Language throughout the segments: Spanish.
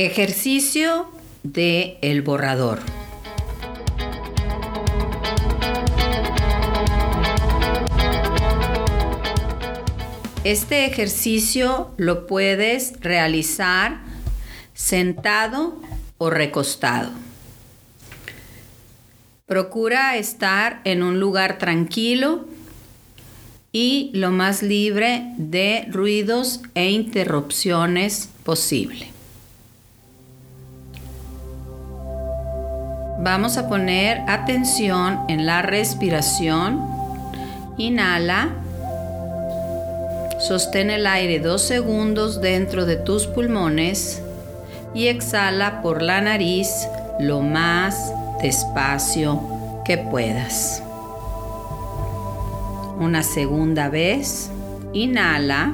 Ejercicio de el borrador. Este ejercicio lo puedes realizar sentado o recostado. Procura estar en un lugar tranquilo y lo más libre de ruidos e interrupciones posible. Vamos a poner atención en la respiración. Inhala. Sostén el aire dos segundos dentro de tus pulmones y exhala por la nariz lo más despacio que puedas. Una segunda vez, inhala.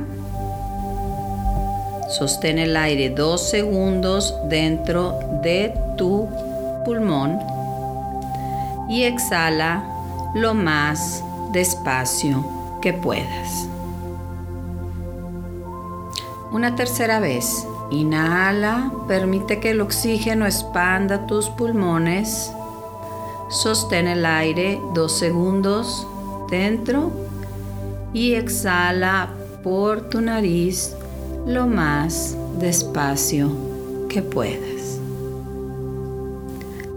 Sostén el aire dos segundos dentro de tu pulmón y exhala lo más despacio que puedas. Una tercera vez. Inhala, permite que el oxígeno expanda tus pulmones. Sostén el aire dos segundos dentro y exhala por tu nariz lo más despacio que puedas.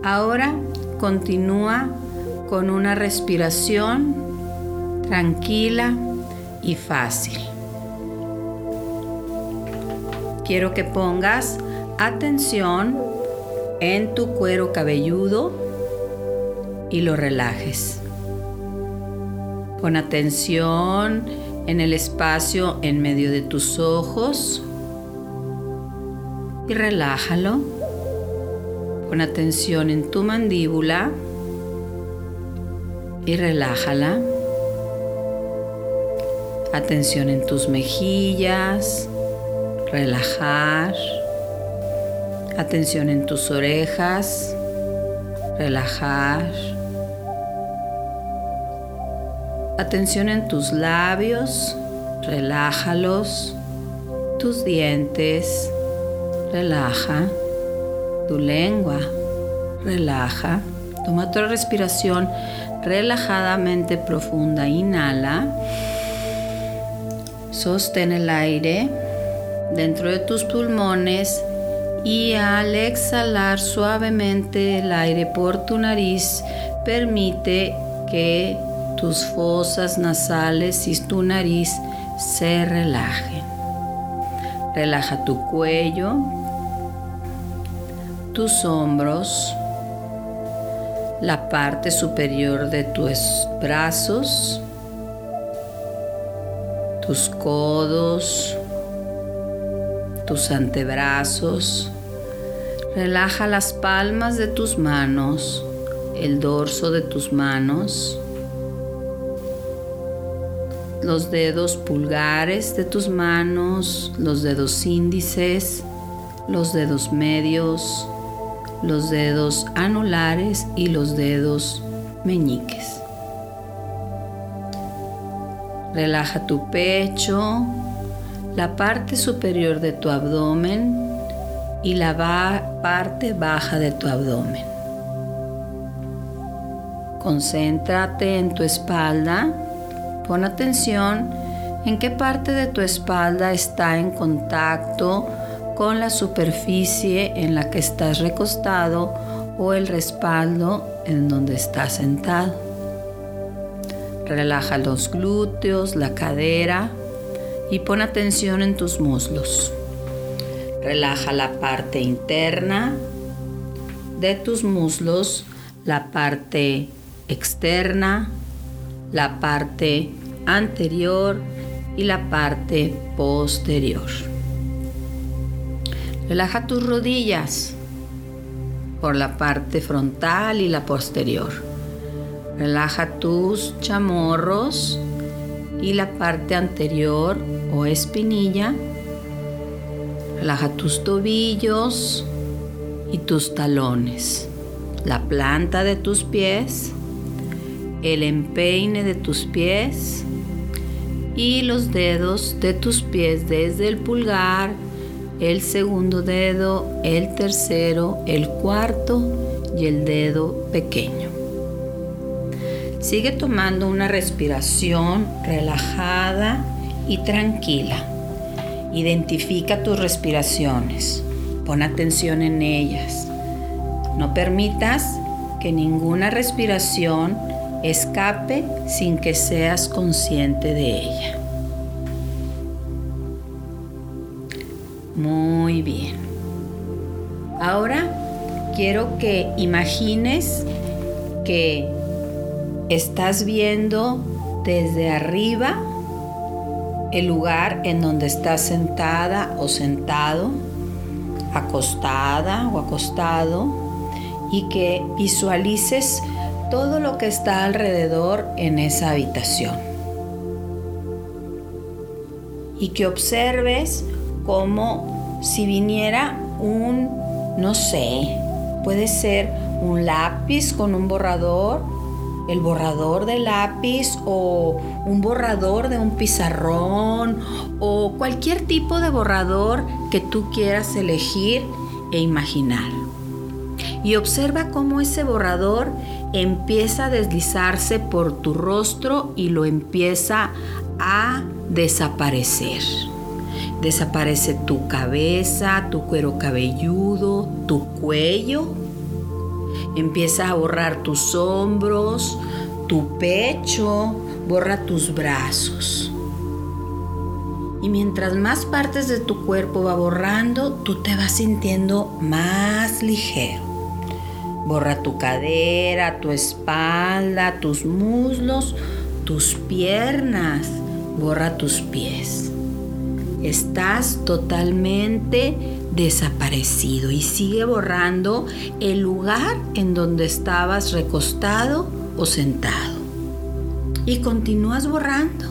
Ahora continúa con una respiración tranquila y fácil. Quiero que pongas atención en tu cuero cabelludo y lo relajes. Pon atención en el espacio en medio de tus ojos y relájalo. Pon atención en tu mandíbula y relájala. Atención en tus mejillas, relajar. Atención en tus orejas, relajar. Atención en tus labios, relájalos. Tus dientes, relaja tu lengua. Relaja. Toma otra respiración relajadamente profunda. Inhala. Sostén el aire dentro de tus pulmones y al exhalar suavemente el aire por tu nariz, permite que tus fosas nasales y tu nariz se relajen. Relaja tu cuello, tus hombros, la parte superior de tus brazos, tus codos, tus antebrazos. Relaja las palmas de tus manos, el dorso de tus manos, los dedos pulgares de tus manos, los dedos índices, los dedos medios, los dedos anulares y los dedos meñiques. Relaja tu pecho, la parte superior de tu abdomen y la parte baja de tu abdomen. Concéntrate en tu espalda. Pon atención en qué parte de tu espalda está en contacto con la superficie en la que estás recostado o el respaldo en donde estás sentado. Relaja los glúteos, la cadera y pon atención en tus muslos. Relaja la parte interna de tus muslos, la parte externa, la parte anterior y la parte posterior. Relaja tus rodillas por la parte frontal y la posterior. Relaja tus chamorros y la parte anterior o espinilla. Relaja tus tobillos y tus talones, la planta de tus pies, el empeine de tus pies y los dedos de tus pies desde el pulgar el segundo dedo, el tercero, el cuarto y el dedo pequeño. Sigue tomando una respiración relajada y tranquila. Identifica tus respiraciones. Pon atención en ellas. No permitas que ninguna respiración escape sin que seas consciente de ella. Muy bien. Ahora quiero que imagines que estás viendo desde arriba el lugar en donde estás sentada o sentado, acostada o acostado, y que visualices todo lo que está alrededor en esa habitación. Y que observes como si viniera un, no sé, puede ser un lápiz con un borrador, el borrador de lápiz o un borrador de un pizarrón o cualquier tipo de borrador que tú quieras elegir e imaginar. Y observa cómo ese borrador empieza a deslizarse por tu rostro y lo empieza a desaparecer. Desaparece tu cabeza, tu cuero cabelludo, tu cuello. Empieza a borrar tus hombros, tu pecho, borra tus brazos. Y mientras más partes de tu cuerpo va borrando, tú te vas sintiendo más ligero. Borra tu cadera, tu espalda, tus muslos, tus piernas. Borra tus pies estás totalmente desaparecido y sigue borrando el lugar en donde estabas recostado o sentado. Y continúas borrando.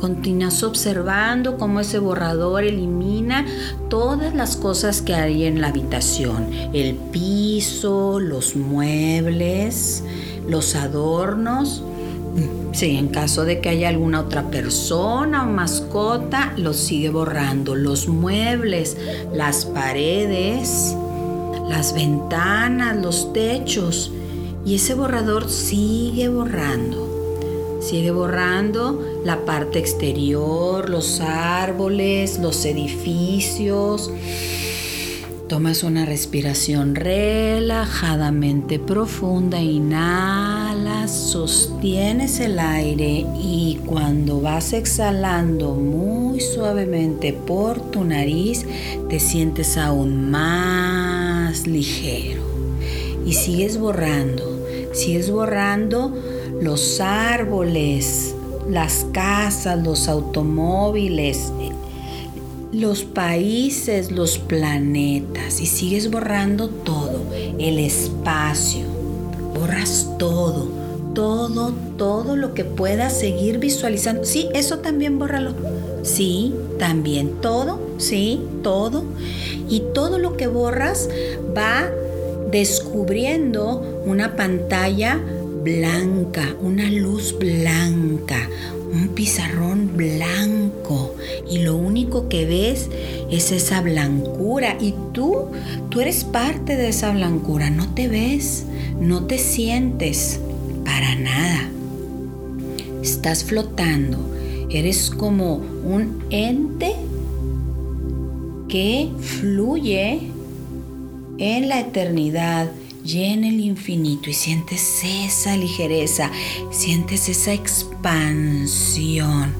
Continúas observando cómo ese borrador elimina todas las cosas que hay en la habitación. El piso, los muebles, los adornos Sí, en caso de que haya alguna otra persona o mascota, lo sigue borrando. Los muebles, las paredes, las ventanas, los techos. Y ese borrador sigue borrando. Sigue borrando la parte exterior, los árboles, los edificios Tomas una respiración relajadamente profunda, inhalas, sostienes el aire y cuando vas exhalando muy suavemente por tu nariz, te sientes aún más ligero. Y sigues borrando, sigues borrando los árboles, las casas, los automóviles, los países, los planetas y sigues borrando todo, el espacio, borras todo, todo, todo lo que puedas seguir visualizando. Sí, eso también bórralo. Sí, también todo, sí, todo. Y todo lo que borras va descubriendo una pantalla blanca, una luz blanca, un pizarrón blanco. Y lo único que ves es esa blancura. Y tú, tú eres parte de esa blancura, no te ves, no te sientes para nada. Estás flotando, eres como un ente que fluye en la eternidad llena el infinito y sientes esa ligereza, sientes esa expansión,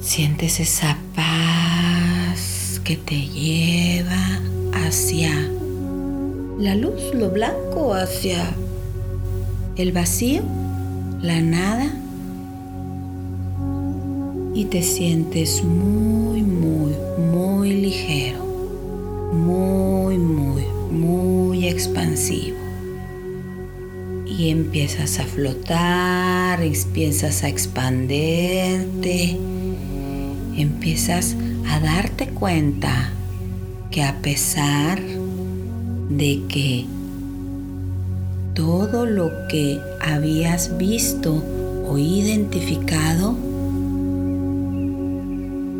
sientes esa paz que te lleva hacia la luz, lo blanco, hacia el vacío, la nada. Y te sientes muy, muy, muy ligero, muy, muy muy expansivo. Y empiezas a flotar, empiezas a expanderte, empiezas a darte cuenta que a pesar de que todo lo que habías visto o identificado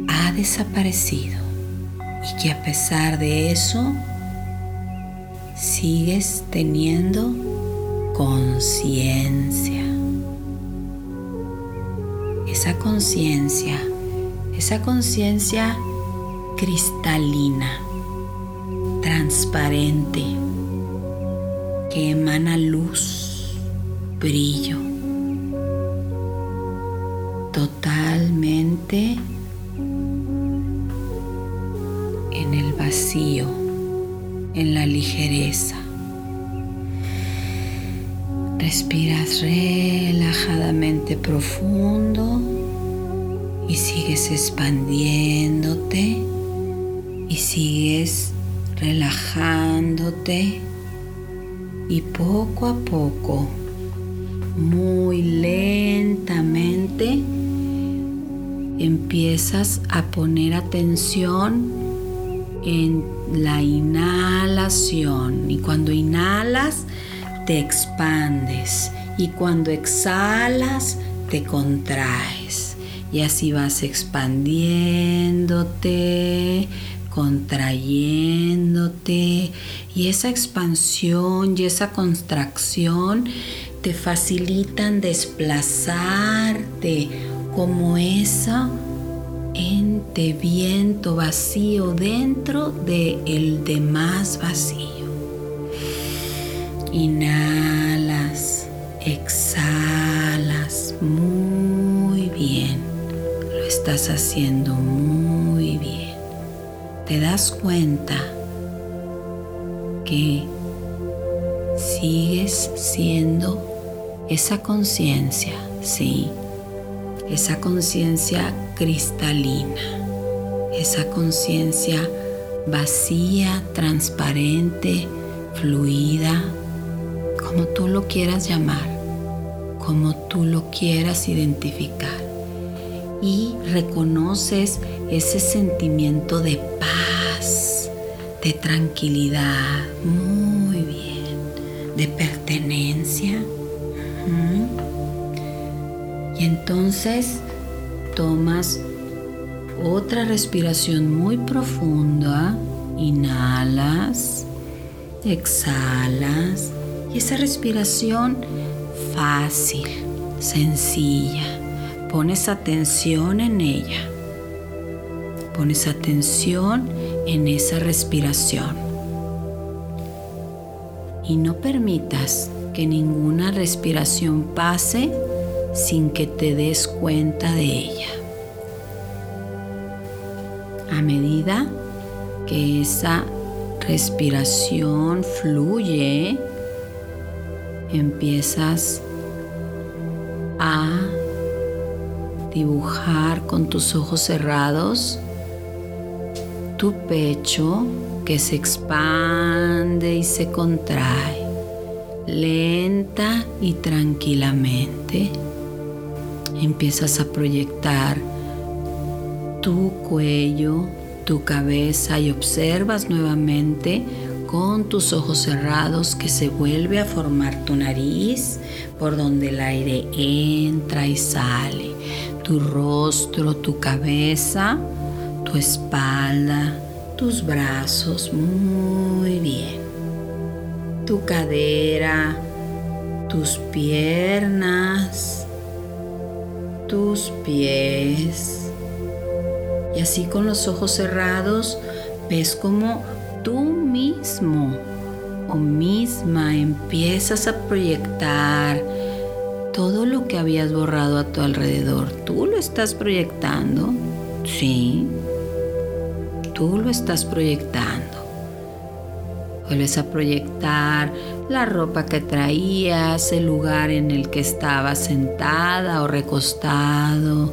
ha desaparecido y que a pesar de eso sigues teniendo conciencia. Esa conciencia, esa conciencia cristalina, transparente, que emana luz, brillo, totalmente en el vacío, en la ligereza. Respiras relajadamente profundo y sigues expandiéndote y sigues relajándote y poco a poco, muy lentamente, empiezas a poner atención en la inhalación. Y cuando inhalas te expandes. Y cuando exhalas te contraes. Y así vas expandiéndote contrayéndote. Y esa expansión y esa contracción te facilitan desplazarte como esa ente viento vacío dentro de el demás vacío. Inhalas, exhalas muy bien. Lo estás haciendo muy bien te das cuenta que sigues siendo esa conciencia, sí, esa conciencia cristalina, esa conciencia vacía, transparente, fluida, como tú lo quieras llamar, como tú lo quieras identificar. Y reconoces ese sentimiento de paz, de tranquilidad, muy bien, de pertenencia. Y entonces tomas otra respiración muy profunda, inhalas, exhalas y esa respiración fácil, sencilla, pones atención en ella pones atención en esa respiración. Y no permitas que ninguna respiración pase sin que te des cuenta de ella. A medida que esa respiración fluye, empiezas a dibujar con tus ojos cerrados tu pecho que se expande y se contrae lenta y tranquilamente. Empiezas a proyectar tu cuello, tu cabeza y observas nuevamente con tus ojos cerrados que se vuelve a formar tu nariz por donde el aire entra y sale, tu rostro, tu cabeza tu espalda, tus brazos muy bien, tu cadera, tus piernas, tus pies. Y así con los ojos cerrados ves como tú mismo o misma empiezas a proyectar todo lo que habías borrado a tu alrededor. Tú lo estás proyectando, sí tú lo estás proyectando. Vuelves a proyectar la ropa que traías, el lugar en el que estabas sentada o recostado,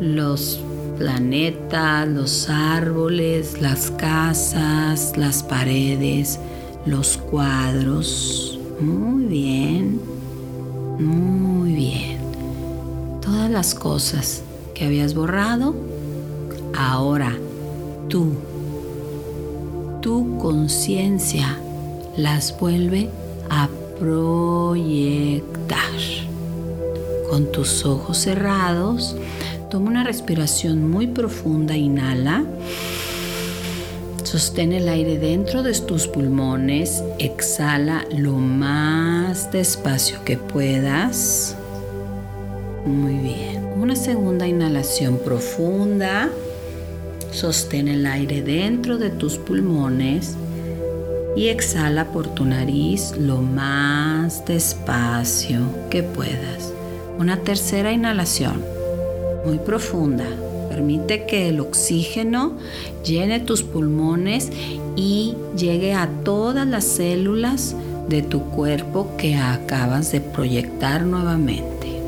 los planetas, los árboles, las casas, las paredes, los cuadros. Muy bien, muy bien. Todas las cosas que habías borrado, ahora tú, tu conciencia las vuelve a proyectar. Con tus ojos cerrados, toma una respiración muy profunda, inhala. Sostén el aire dentro de tus pulmones, exhala lo más despacio que puedas. Muy bien. Una segunda inhalación profunda. Sostén el aire dentro de tus pulmones y exhala por tu nariz lo más despacio que puedas. Una tercera inhalación muy profunda. Permite que el oxígeno llene tus pulmones y llegue a todas las células de tu cuerpo que acabas de proyectar nuevamente.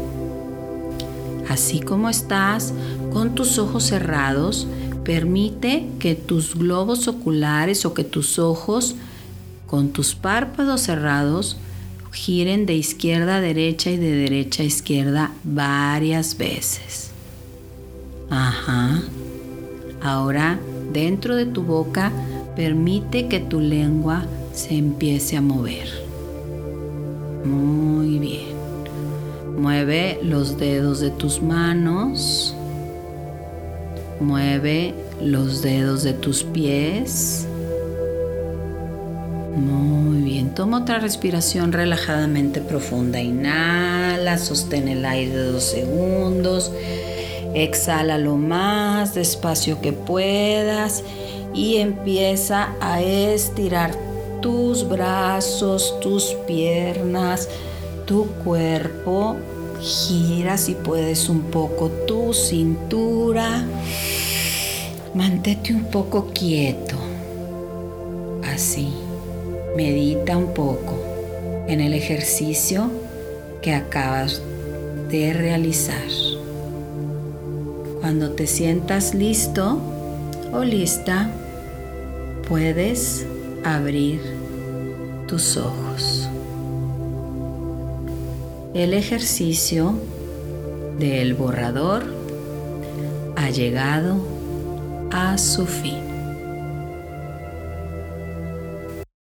Así como estás con tus ojos cerrados, permite que tus globos oculares o que tus ojos con tus párpados cerrados giren de izquierda a derecha y de derecha a izquierda varias veces. Ajá. Ahora, dentro de tu boca, permite que tu lengua se empiece a mover. Muy bien. Mueve los dedos de tus manos. Mueve los dedos de tus pies. Muy bien. Toma otra respiración relajadamente profunda. Inhala, sostén el aire dos segundos. Exhala lo más despacio que puedas y empieza a estirar tus brazos, tus piernas, tu cuerpo. Gira si puedes un poco tu cintura. Mantente un poco quieto. Así. Medita un poco en el ejercicio que acabas de realizar. Cuando te sientas listo o lista, puedes abrir tus ojos. El ejercicio del borrador ha llegado a su fin.